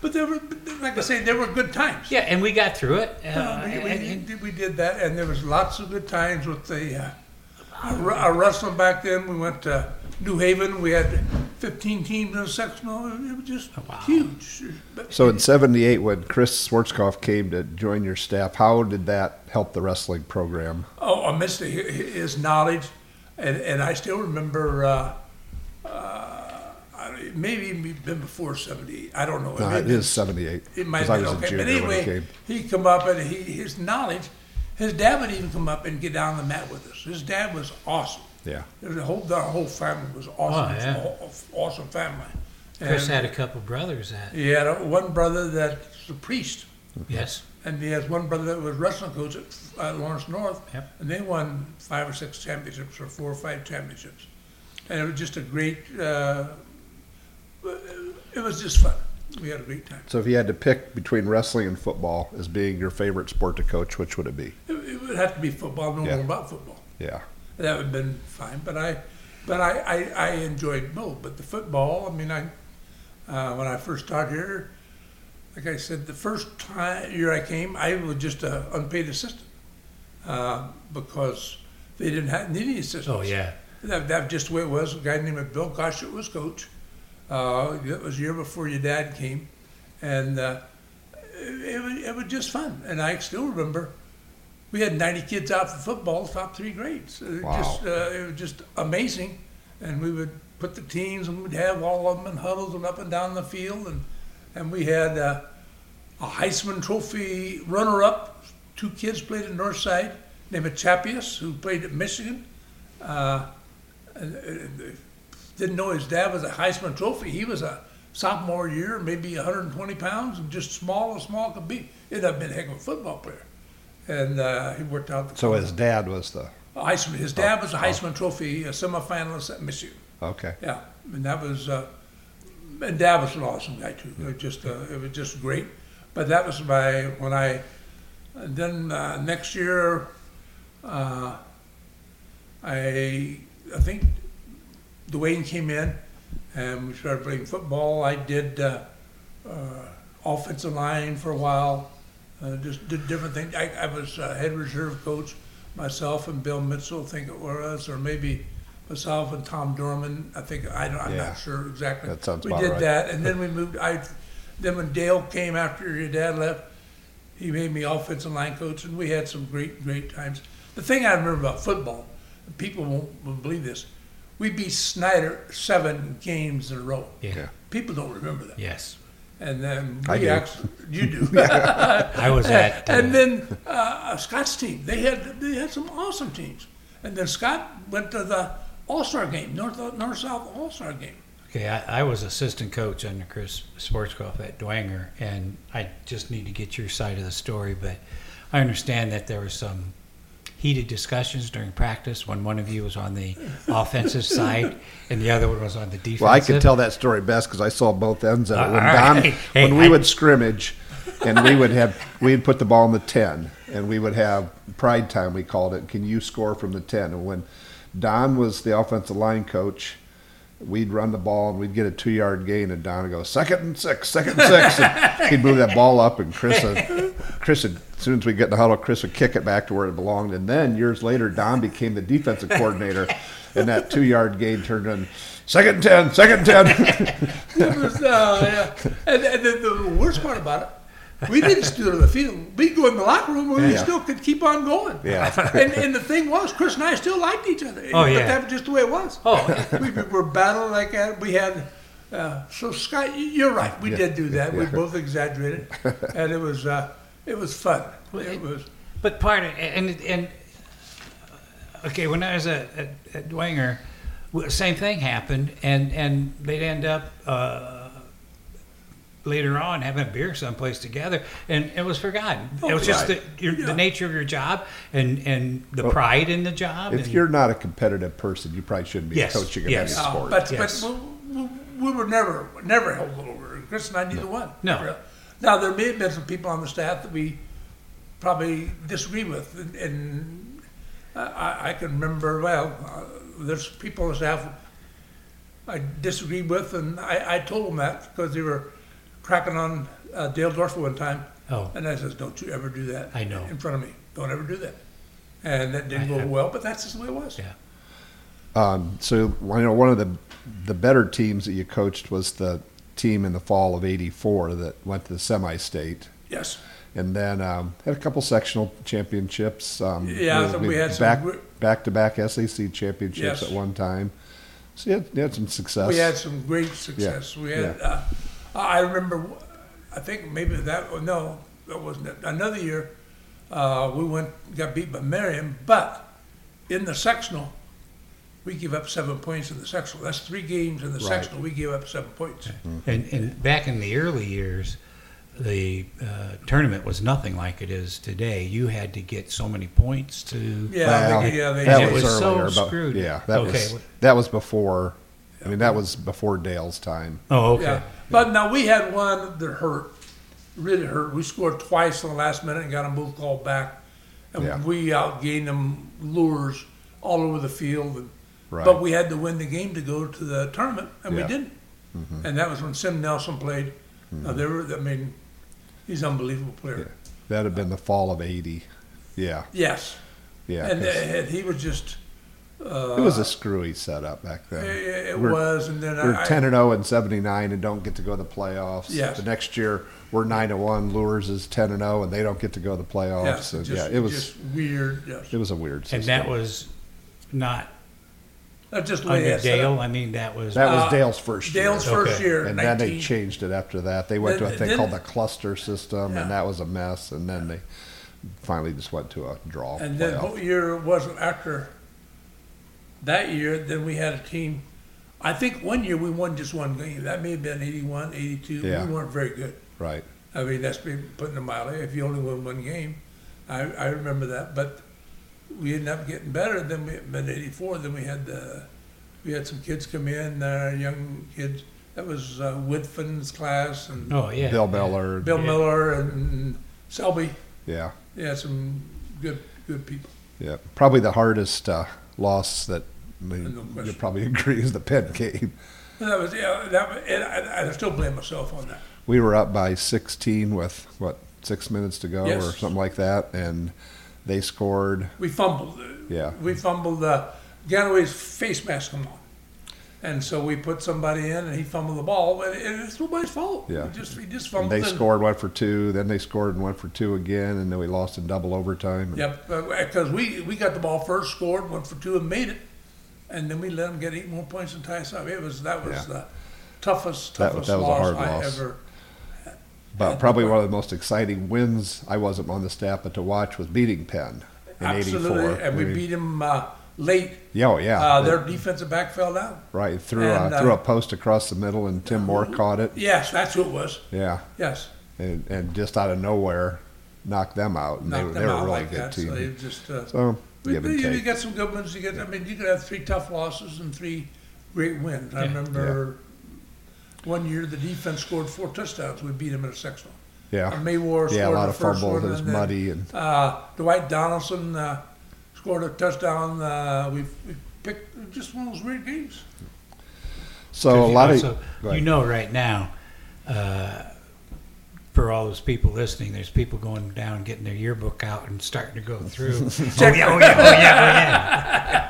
But there were, like I say, there were good times. Yeah, and we got through it. Uh, Uh, we, we, and- and- did- we did that, and there was lots of good times with the uh, our, our wrestling back then. We went to New Haven. We had 15 teams in a sectional. It was just Oh, wow. huge. So in '78, when Chris Schwarzkopf came to join your staff, how did that help the wrestling program? Oh, amidst hi- his knowledge, and, and I still remember, uh, uh, I- maybe even been before 78. I don't know. No, it have is '78 It might because I have was been a okay. junior But when he anyway, came. he come up and he, his knowledge, his dad would even come up and get down on the mat with us. His dad was awesome. Yeah. There was a whole, our whole family was awesome. Oh, yeah. It was an awesome family. Chris And had a couple brothers that he had a, one brother that's a priest, yes, and he has one brother that was wrestling coach at uh, Lawrence North, Yep. and they won five or six championships, or four or five championships, and it was just a great. Uh, it was just fun. We had a great time. So if you had to pick between wrestling and football as being your favorite sport to coach, which would it be? It, it would have to be football. I know Yeah. more about football. Yeah. That would have been fine, but I, but I, I, I enjoyed both. But the football, I mean, I, uh, when I first started here, like I said, the first time year I came, I was just an unpaid assistant uh, because they didn't have need any assistants. oh yeah, That, that just the way it was. A guy named Bill Goshut was coach. Uh, that was a year before your dad came, and uh, it, it, was, it was just fun. And I still remember we had 90 kids out for football, top three grades. It Wow. Just, uh, it was just amazing. And we would put the teams, and we'd have all of them in huddles and up and down the field. And, and we had uh, a Heisman Trophy runner-up. Two kids played at Northside, named Chappuis, who played at Michigan. Uh, and, and didn't know his dad was a Heisman Trophy. He was a sophomore year, maybe 120 pounds, and just small as small could be. He'd have been a heck of a football player. And uh, he worked out the So his dad was the Heisman. His dad was a Heisman Trophy a semifinalist at Michigan. okay. Yeah, and that was uh, and Dad was an awesome guy too. It was just uh, it was just great. But that was my when I then uh, next year uh, I I think Dwayne came in and we started playing football. I did uh, uh, offensive line for a while, uh, just did different things. I, I was uh, head reserve coach myself and Bill Mitchell, I think it was, or maybe myself and Tom Dorman. I think I don't, I'm Yeah. not sure exactly. That sounds We did right. that, and then we moved. I then when Dale came after your dad left, he made me offensive line coach, and we had some great great times. The thing I remember about football, people won't believe this. We beat Snider seven games in a row. Yeah. Yeah. People don't remember that. Yes. And then I do. actually, you do. I was at. uh, and then uh, Scott's team, they had they had some awesome teams. And then Scott went to the All Star game, North North South All Star game. Okay, I, I was assistant coach under Chris Schwarzkopf at Dwenger, and I just need to get your side of the story. But I understand that there was some heated discussions during practice when one of you was on the offensive side and the other one was on the defensive. Well, I can tell that story best because I saw both ends of it. When Don, right. Hey, when we I- would scrimmage, and we would have we'd put the ball in the ten, and we would have pride time. We called it. Can you score from the ten? And when Don was the offensive line coach, we'd run the ball and we'd get a two yard gain, and Don would go second and six, second and six, and he'd move that ball up, and Chris would, Chris would, as soon as we get in the huddle, Chris would kick it back to where it belonged, and then years later, Don became the defensive coordinator, and that two yard gain turned in. Second and ten, second and ten. It was, uh, yeah. And, and the, the worst part about it, we didn't steal to the field. We'd go in the locker room and we still could keep on going. Yeah. And, and the thing was, Chris and I still liked each other. Oh, But yeah. that was just the way it was. Oh, we were battling like that. We had uh, so Scott, you- you're right. We Yeah. did do that. We both exaggerated, and it was uh, it was fun. It was But part of and and okay, when I was at, at, at Dwenger, same thing happened, and and they'd end up uh, later on having a beer someplace together, and it was forgotten. it was just right. the, your, Yeah. the nature of your job and and the Well, pride in the job. If and- you're not a competitive person, you probably shouldn't be Yes, coaching in yes. any Uh, sport. but Yes. but we, we, we were never never held over. Chris and I neither one. No. Now there may have been some people on the staff that we probably disagree with, and, and I, I can remember well. Uh, there's people on the staff I disagreed with, and I, I told them that because they were cracking on uh, Dale Dorfer one time, oh, and I says, "Don't you ever do that." I know. in front of me. Don't ever do that. And that didn't I- go I- well, but that's just the way it was. yeah. Um, so I know one of the the better teams that you coached was the team in the fall of '84 that went to the semi-state, Yes. and then um, had a couple sectional championships. Um, Yeah, so we had back gr- back to back SAC championships Yes. at one time. So you had, you had some success. We had some great success. We had. yeah. Uh, I remember. I think maybe that. oh, No, that wasn't it. Another year, uh, we went got beat by Marion, but in the sectional, we give up seven points in the sectional. That's three games in the Right. sectional. We gave up seven points. And, and back in the early years, the uh, tournament was nothing like it is today. You had to get so many points to. Yeah, Well, they, yeah, they that it was, was so earlier. but- screwed. Yeah, that Okay. was that was before. I mean, that was before Dale's time. Oh, okay. Yeah, but now we had one that hurt, really hurt. We scored twice in the last minute and got them both called back, and Yeah. we outgained them Luers all over the field. And, Right. But we had to win the game to go to the tournament, and Yeah. we didn't. Mm-hmm. And that was when Sim Nelson played. Now, they were, I mean, he's an unbelievable player. That'd have been the fall of '80. Yeah, Yes, yeah. and, 'cause and he was just. Uh, it was a screwy setup back then. It, it We're- was, and then We're I, ten and oh zero and seventy nine and don't get to go to the playoffs. Yes. The next year we're nine and one. Luers is ten and zero and they don't get to go to the playoffs. yes, And, just, yeah, it was just weird. Yes, it was a weird system. And that was not that's just the way under they had set up. Dale. I mean, that was. that was uh, Dale's first year. Dale's year. first Okay. year, and 19. then they changed it after that. They went to a Then- thing called the cluster system, Yeah. and that was a mess. And then they finally just went to a draw. And then playoff. what year was it after that year? Then we had a team. I think one year we won just one game. That may have been 81, 82. Yeah. We weren't very good. right. I mean, that's been putting it mile. If you only win one game, I, I remember that. But we ended up getting better. than we in '84. Then we had the we had some kids come in, uh, young kids, That was uh, Woodfin's class and Oh yeah. Bill Miller. Bill yeah. Miller and Selby. Yeah, Yeah, some good good people. yeah. Probably the hardest uh, loss that I mean, No you question. probably agree is the Penn game. That was yeah. That was, and I, I still blame myself on that. We were up by 16 with what six minutes to go Yes. or something like that, and they scored. We fumbled. Yeah. We fumbled. Uh, Ganaway's face mask come on, and so we put somebody in, and he fumbled the ball, and, and it's nobody's fault. Yeah. He just he just And fumbled. they and- scored one for two, then they scored and went for two again, and then we lost in double overtime. Yep, because we we got the ball first, scored, went for two, and made it, and then we let them get eight more points and tie us up. It was that was Yeah. the toughest That- toughest that was a loss I loss. ever. But probably one of the most exciting wins I wasn't on the staff, but to watch was beating Penn in Absolutely, '84. and we beat him uh, late. Yeah, oh, yeah. Uh, their defensive back fell down. right threw and, a, uh, threw a post across the middle, and Tim Moore caught it. Yes, that's who it was. Yeah, Yes, and, and just out of nowhere, knocked them out. And they, knocked they them were out really like good that. team. So just. Uh, So We, give and you, you get some good ones. You get. I mean, you could have three tough losses and three great wins. I Yeah. Remember one year the defense scored four touchdowns. We beat them in a sectional. Yeah, And Maywar scored yeah, a lot the of first fumbles. one, It was and then, muddy, and Uh, Dwight Donaldson uh, scored a touchdown. Uh, we, we picked just one of those weird games. so a lot also- of you know right now, uh, for all those people listening, there's people going down, getting their yearbook out, and starting to go through. oh yeah, oh yeah, oh yeah, oh yeah.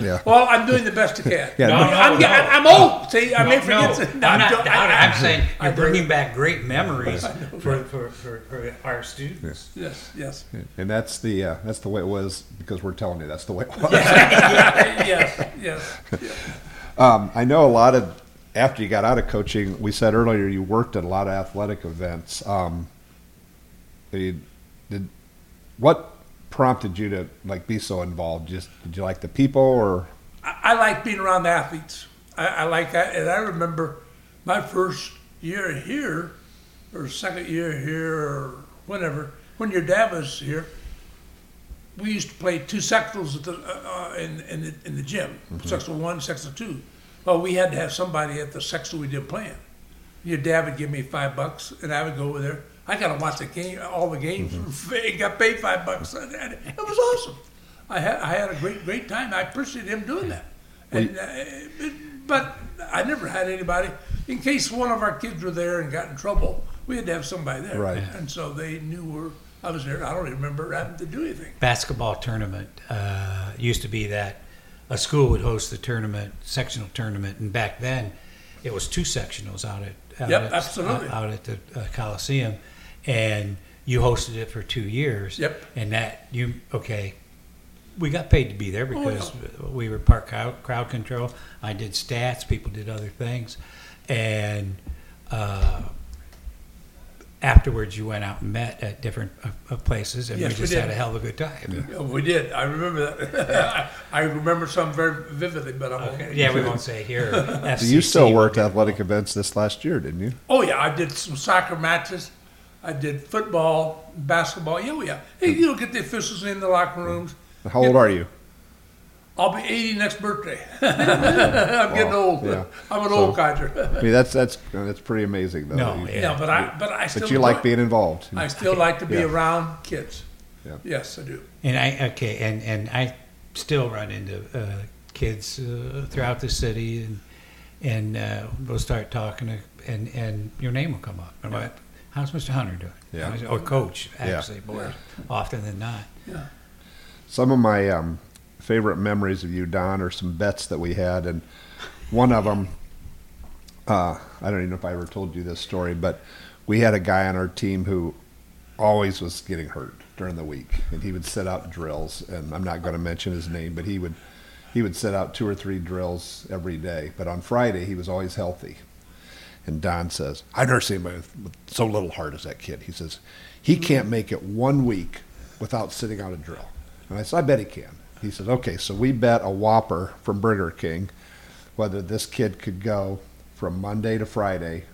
yeah. Well, I'm doing the best I can. Yeah, No, no- no, I'm, no. I'm old. See, I may No, forget. no, to- I'm not don't- doubting. I'm saying you're bringing back great memories for, for, for, for our students. Yes, yes, yes. And that's the uh, that's the way it was because we're telling you that's the way it was. yes, yes. Um, I know a lot of after you got out of coaching. We said earlier you worked at a lot of athletic events. Um, you- did what prompted you to like be so involved? Just did you like the people or I, I like being around the athletes. I, I like that, and I remember my first year here, or second year here, or whenever, when your dad was here. We used to play two sectionals at the, uh, uh, in, in, the, in the gym, sectional one, sectional two. Well, we had to have somebody at the sectional we did play in. Your dad would give me five bucks, and I would go over there. I got to watch the game, all the games. And got paid five bucks. and It was awesome. I had I had a great great time. I appreciate him doing that. And, uh, it- but I never had anybody in case one of our kids were there and got in trouble. We had to have somebody there, Right. And so they knew we're, I was there. I don't even remember having to do anything. Basketball tournament uh, used to be that a school would host the tournament, sectional tournament, and back then it was two sectionals out at out Yep, at, absolutely. out, out at the uh, Coliseum, and you hosted it for two years. Yep. And that you okay. We got paid to be there Oh, because we were part crowd, crowd control. I did stats. People did other things, and uh, afterwards you went out and met at different uh, uh, places, and Yes, we we just did. had a hell of a good time. Yeah, we did. I remember that. I remember some very vividly, but I'm Okay. Yeah, we won't say here. you still FCC worked athletic events this last year, didn't you? Oh yeah, I did some soccer matches. I did football, basketball. Yeah, oh, yeah. Hey, you don't get the officials in the locker rooms. How old are you? I'll be 80 next birthday. I'm getting old. yeah. I'm an So- old codger. I mean, that's that's that's pretty amazing, though. No, You- yeah. yeah, but I but I still but you like being involved. I still like to be Yeah. around kids. Yeah. Yes, I do. And I okay, and and I still run into uh, kids uh, throughout the city, and and uh, we'll start talking, to, and and your name will come up. I'm like, how's Mr. Hunter doing? Yeah. Or coach, Yeah. actually, more often than not. Yeah. Some of my um, favorite memories of you, Don, are some bets that we had, and one of them, uh, I don't even know if I ever told you this story, but we had a guy on our team who always was getting hurt during the week, and he would set out drills, and I'm not going to mention his name, but he would he would set out two or three drills every day, but on Friday he was always healthy. And Don says, I've never seen anybody with, so little heart as that kid. He says, he hmm. can't make it one week without sitting on a drill. And I said, I bet he can. He says, okay, so we bet a Whopper from Burger King whether this kid could go from Monday to Friday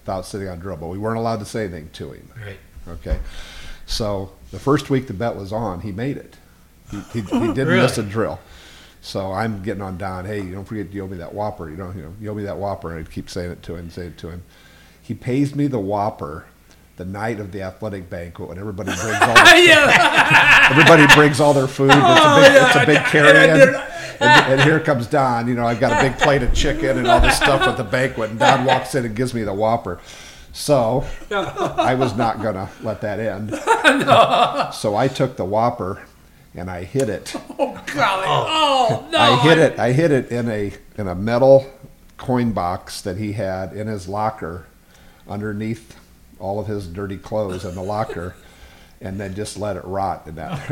without sitting on drill, but we weren't allowed to say anything to him. Right. Okay. So the first week the bet was on, he made it. He, he, he didn't Really? miss a drill. So I'm getting on Don. Hey, don't forget you owe me that Whopper. You know, you know, you owe me that Whopper. And I'd keep saying it to him, saying it to him. He pays me the Whopper the night of the athletic banquet when everybody brings all the, yeah, everybody brings all their food. It's a big, it's a big carry-in. And, and here comes Don. You know, I've got a big plate of chicken and all this stuff at the banquet. And Don walks in and gives me the Whopper. So I was not gonna let that end. So I took the Whopper and I hit it. oh golly, oh. oh, no, I hit it. I hit it in a in a metal coin box that he had in his locker, underneath all of his dirty clothes in the locker, and then just let it rot in that.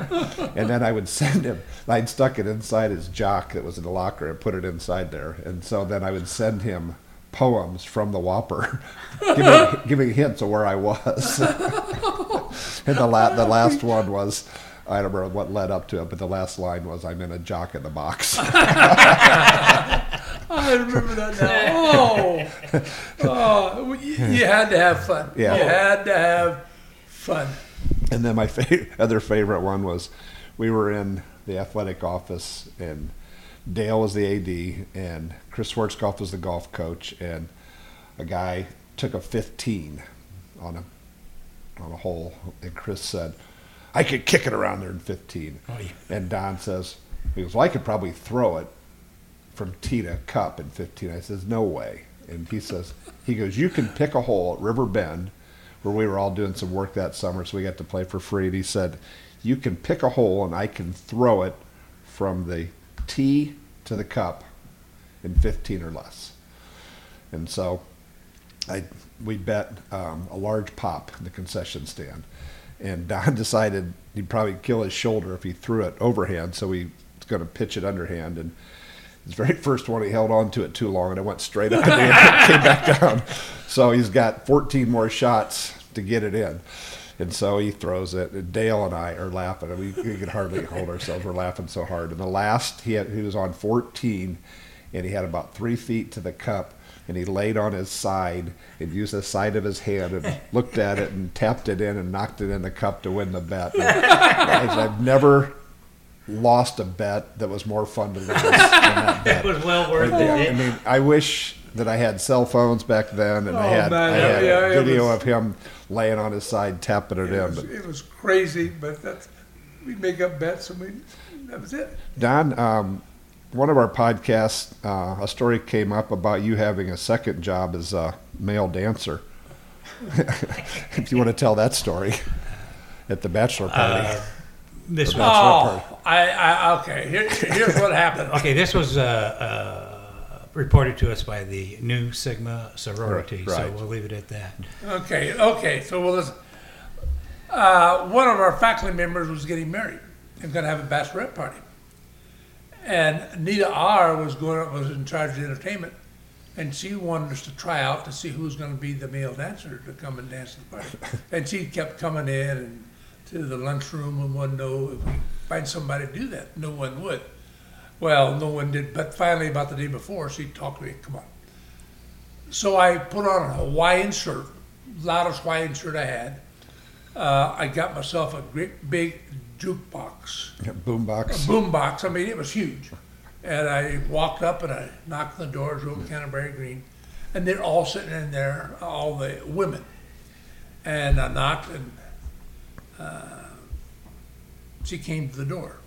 and then I would send him. I'd stuck it inside his jock that was in the locker and put it inside there. And so then I would send him poems from the Whopper, giving, giving hints of where I was. and the la- the last one was. I don't remember what led up to it, but the last line was, "I'm in a jock in the box." I remember that now. Oh, oh, you, you had to have fun. Yeah. you had to have fun. And then my fa- other favorite one was we were in the athletic office and Dale was the AD and Chris Schwarzkopf was the golf coach and a guy took a 15 on a on a hole and Chris said I could kick it around there in 15 Oh, yeah. and Don says he goes well I could probably throw it from tee to cup in 15 I says no way and he says he goes you can pick a hole at River Bend where we were all doing some work that summer, so we got to play for free. And he said, "You can pick a hole, and I can throw it from the tee to the cup in 15 or less." And so, I we bet um, a large pop in the concession stand, and Don decided he'd probably kill his shoulder if he threw it overhand, so he was going to pitch it underhand and. His very first one, he held on to it too long, and it went straight up and came back down. So he's got 14 more shots to get it in. And so he throws it. And Dale and I are laughing. We, we could hardly hold ourselves. We're laughing so hard. And the last, he, had, he was on 14, and he had about three feet to the cup. And he laid on his side and used the side of his hand and looked at it and tapped it in and knocked it in the cup to win the bet. And I've never lost a bet that was more fun to lose than that bet. It was well worth Yeah, I it. mean, I wish that I had cell phones back then, and I Oh, had, man, I had yeah, a it video was- of him laying on his side, tapping it It in. was, But it was crazy, but that's we make up bets and we that was it. Don, um, one of our podcasts, uh, a story came up about you having a second job as a male dancer. if you want to tell that story at the bachelor party, Uh, this That's was what Oh, I, I okay. Here, here's what happened. okay. This was uh, uh, reported to us by the New Sigma sorority, Right, so we'll leave it at that. Okay, okay. So well, listen. Uh, one of our faculty members was getting married and going to have a bachelorette party, and Nita R was going was in charge of the entertainment, and she wanted us to try out to see who was going to be the male dancer to come and dance the party, and she kept coming in and to the lunchroom and wanted to know if we find somebody to do that. No one would. Well, no one did. But finally, about the day before, she talked to me. Come on. So I put on a Hawaiian shirt, loudest Hawaiian shirt I had. Uh, I got myself a great big jukebox, boombox. boom box. I mean, it was huge. And I walked up and I knocked on the doors over Canterbury Green, and they're all sitting in there, all the women. And I knocked, and uh, she came to the door.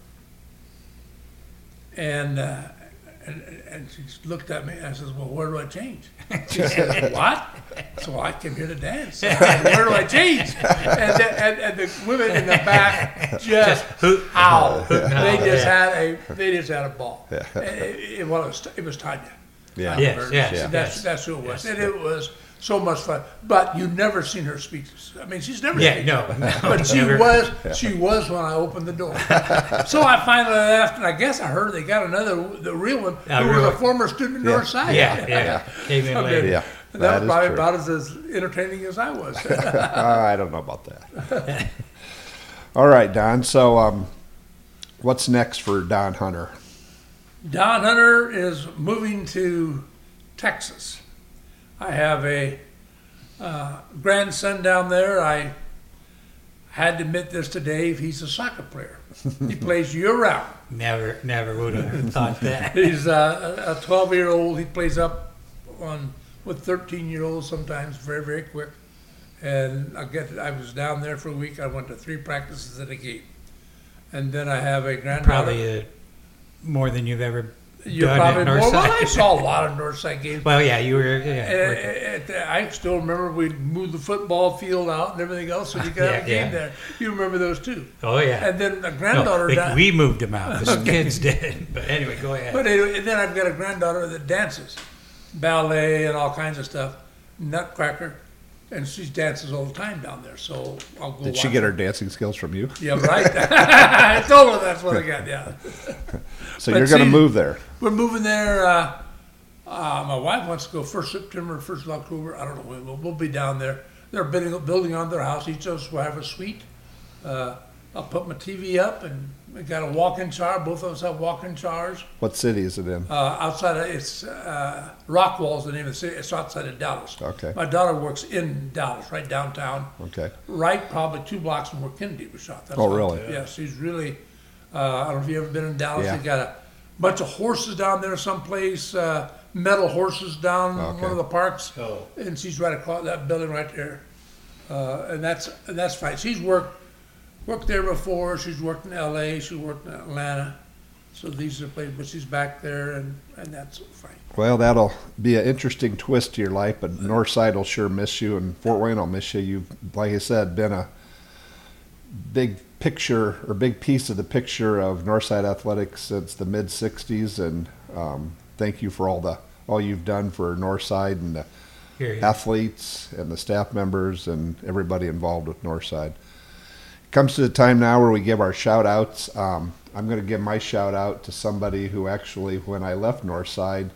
And, uh, and and she looked at me and I says, "Well, where do I change?" She said, "What?" So I came here to dance. I said, where do I change? And the, and, and the women in the back just hoot- howled. They just yeah. had a they just had a ball. It, it, well, it was, it was Tanya. Yeah. Tanya Yes, yes, that's yes. that's who it was, Yes. and it was so much fun. But you've never seen her speak. I mean, she's never. Yeah, no, no, but she never. was she was when I opened the door. so I finally left, and I guess I heard they got another the real one Ah, who was a former student Yeah. at Northside. Yeah, yeah. Came in Okay. later. Yeah, And that, that was probably true. about as, as entertaining as I was. I don't know about that. All right, Don. So, um, what's next for Don Hunter? Don Hunter is moving to Texas. I have a uh, grandson down there. I had to admit this to Dave. He's a soccer player. he plays year round. Never, never would have thought that. He's uh, a 12 year old. He plays up on with 13 year olds sometimes very very quick. And I get I was down there for a week. I went to three practices at a game, and then I have a granddaughter. Probably uh, more than you've ever You're probably at more. Well, I Northside. saw a lot of Northside games. Well, yeah, you were. Yeah, I still remember we moved the football field out and everything else, so you could have a Yeah, game yeah. there. You remember those too. oh yeah. And then a No, granddaughter died. we moved them out. The kids did. But anyway, go ahead. But anyway, and then I've got a granddaughter that dances, ballet and all kinds of stuff, Nutcracker, and she dances all the time down there. So I'll go. Did she watch get her. her dancing skills from you? Yeah, right. I told her that's what I got. Yeah, So But you're going to move there. we're moving there. Uh, uh, my wife wants to go first September, first of October. I don't know when. We'll, we'll be down there. They're building building on their house. Each of us will have a suite. Uh, I'll put my TV up, and we got a walk-in shower. Both of us have walk-in showers. What city is it in? Uh, outside of it's uh, Rockwall's the name of the city. It's outside of Dallas. Okay. My daughter works in Dallas, right downtown, Okay. right probably two blocks from where Kennedy was shot. That's Oh, how- really? Yeah, she's really. Uh, I don't know if you have ever been in Dallas. Yeah. They got a bunch of horses down there someplace, uh, metal horses down Okay. one of the parks, Oh. and she's right across that building right there, uh, and that's and that's fine. She's worked worked there before. She's worked in L.A. She worked in Atlanta. So these are places, but she's back there, and, and that's fine. Well, that'll be an interesting twist to your life, but Northside will sure miss you, and Fort Wayne will miss you. You've, like I said, been a big picture or big piece of the picture of Northside athletics since the mid '60s, and um, thank you for all the all you've done for Northside and the Here, here. athletes and the staff members and everybody involved with Northside. Comes to the time now where we give our shout outs. Um, I'm going to give my shout out to somebody who actually, when I left Northside,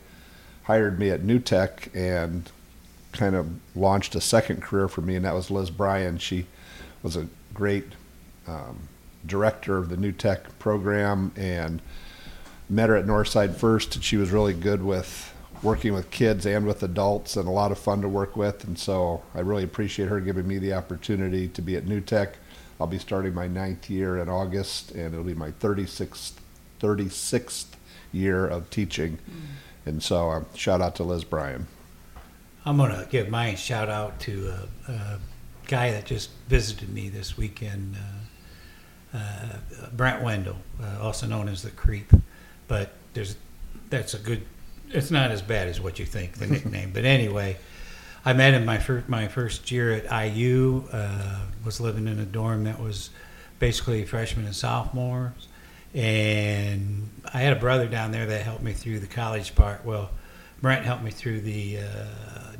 hired me at New Tech and kind of launched a second career for me, and that was Liz Bryan. She was a great um, director of the New Tech program and met her at Northside first, and she was really good with working with kids and with adults and a lot of fun to work with. And so I really appreciate her giving me the opportunity to be at New Tech. I'll be starting my ninth year in August, and it'll be my 36th, 36th year of teaching. And so um, shout out to Liz Bryan. I'm going to give my shout out to a, a guy that just visited me this weekend, uh, uh, Brent Wendell, uh, also known as the Creep. But there's that's a good. It's not as bad as what you think the nickname. but anyway, I met him my first my first year at IU. Uh, was living in a dorm that was basically freshmen and sophomores, and I had a brother down there that helped me through the college part. Well, Brent helped me through the uh,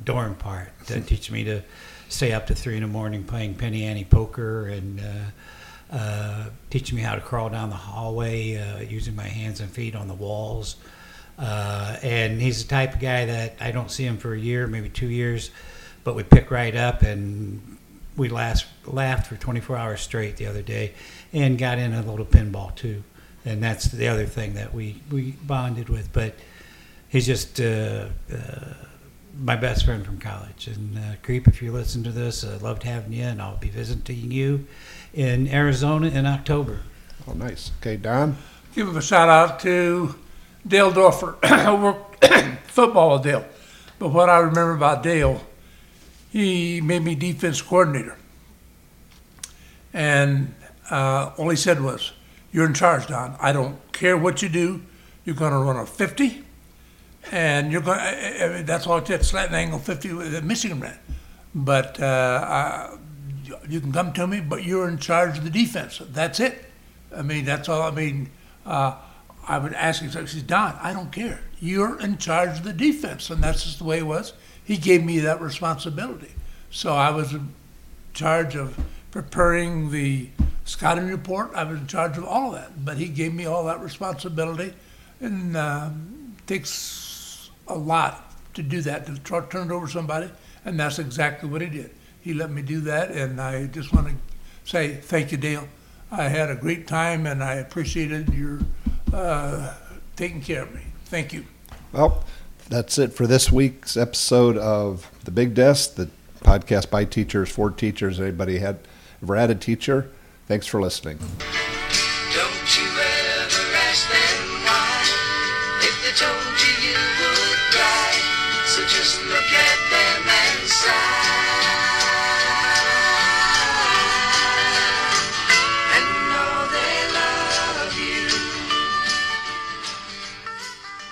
dorm part to teach me to stay up to three in the morning playing penny ante poker and uh, uh, teaching me how to crawl down the hallway uh, using my hands and feet on the walls. Uh, and he's the type of guy that I don't see him for a year, maybe two years, but we pick right up and we last laughed for 24 hours straight the other day and got in a little pinball too. And that's the other thing that we, we bonded with. But he's just uh, uh, my best friend from college. And uh, Creep, if you listen to this, I loved having you, and I'll be visiting you in Arizona in October. Oh, nice. Okay, Don. Give him a shout out to Dale Dorfer. Worked football with Dale. But what I remember about Dale, he made me defense coordinator. And uh, all he said was, You're in charge, Don. I don't care what you do. You're going to run a 50. And you're going to, that's all it said, slant and angle 50 that Michigan ran. But uh, I, you can come to me, but you're in charge of the defense. That's it. I mean, that's all. I mean, uh, I would ask him, he says, Don, I don't care. You're in charge of the defense. And that's just the way it was. He gave me that responsibility. So I was in charge of preparing the scouting report. I was in charge of all of that. But he gave me all that responsibility. And it takes a lot to do that, to try, turn it over to somebody. And that's exactly what he did. He let me do that. And I just want to say thank you, Dale. I had a great time and I appreciated your uh, taking care of me. Thank you. Well, that's it for this week's episode of The Big Desk, the podcast by teachers for teachers. Anybody had ever had a teacher? Thanks for listening.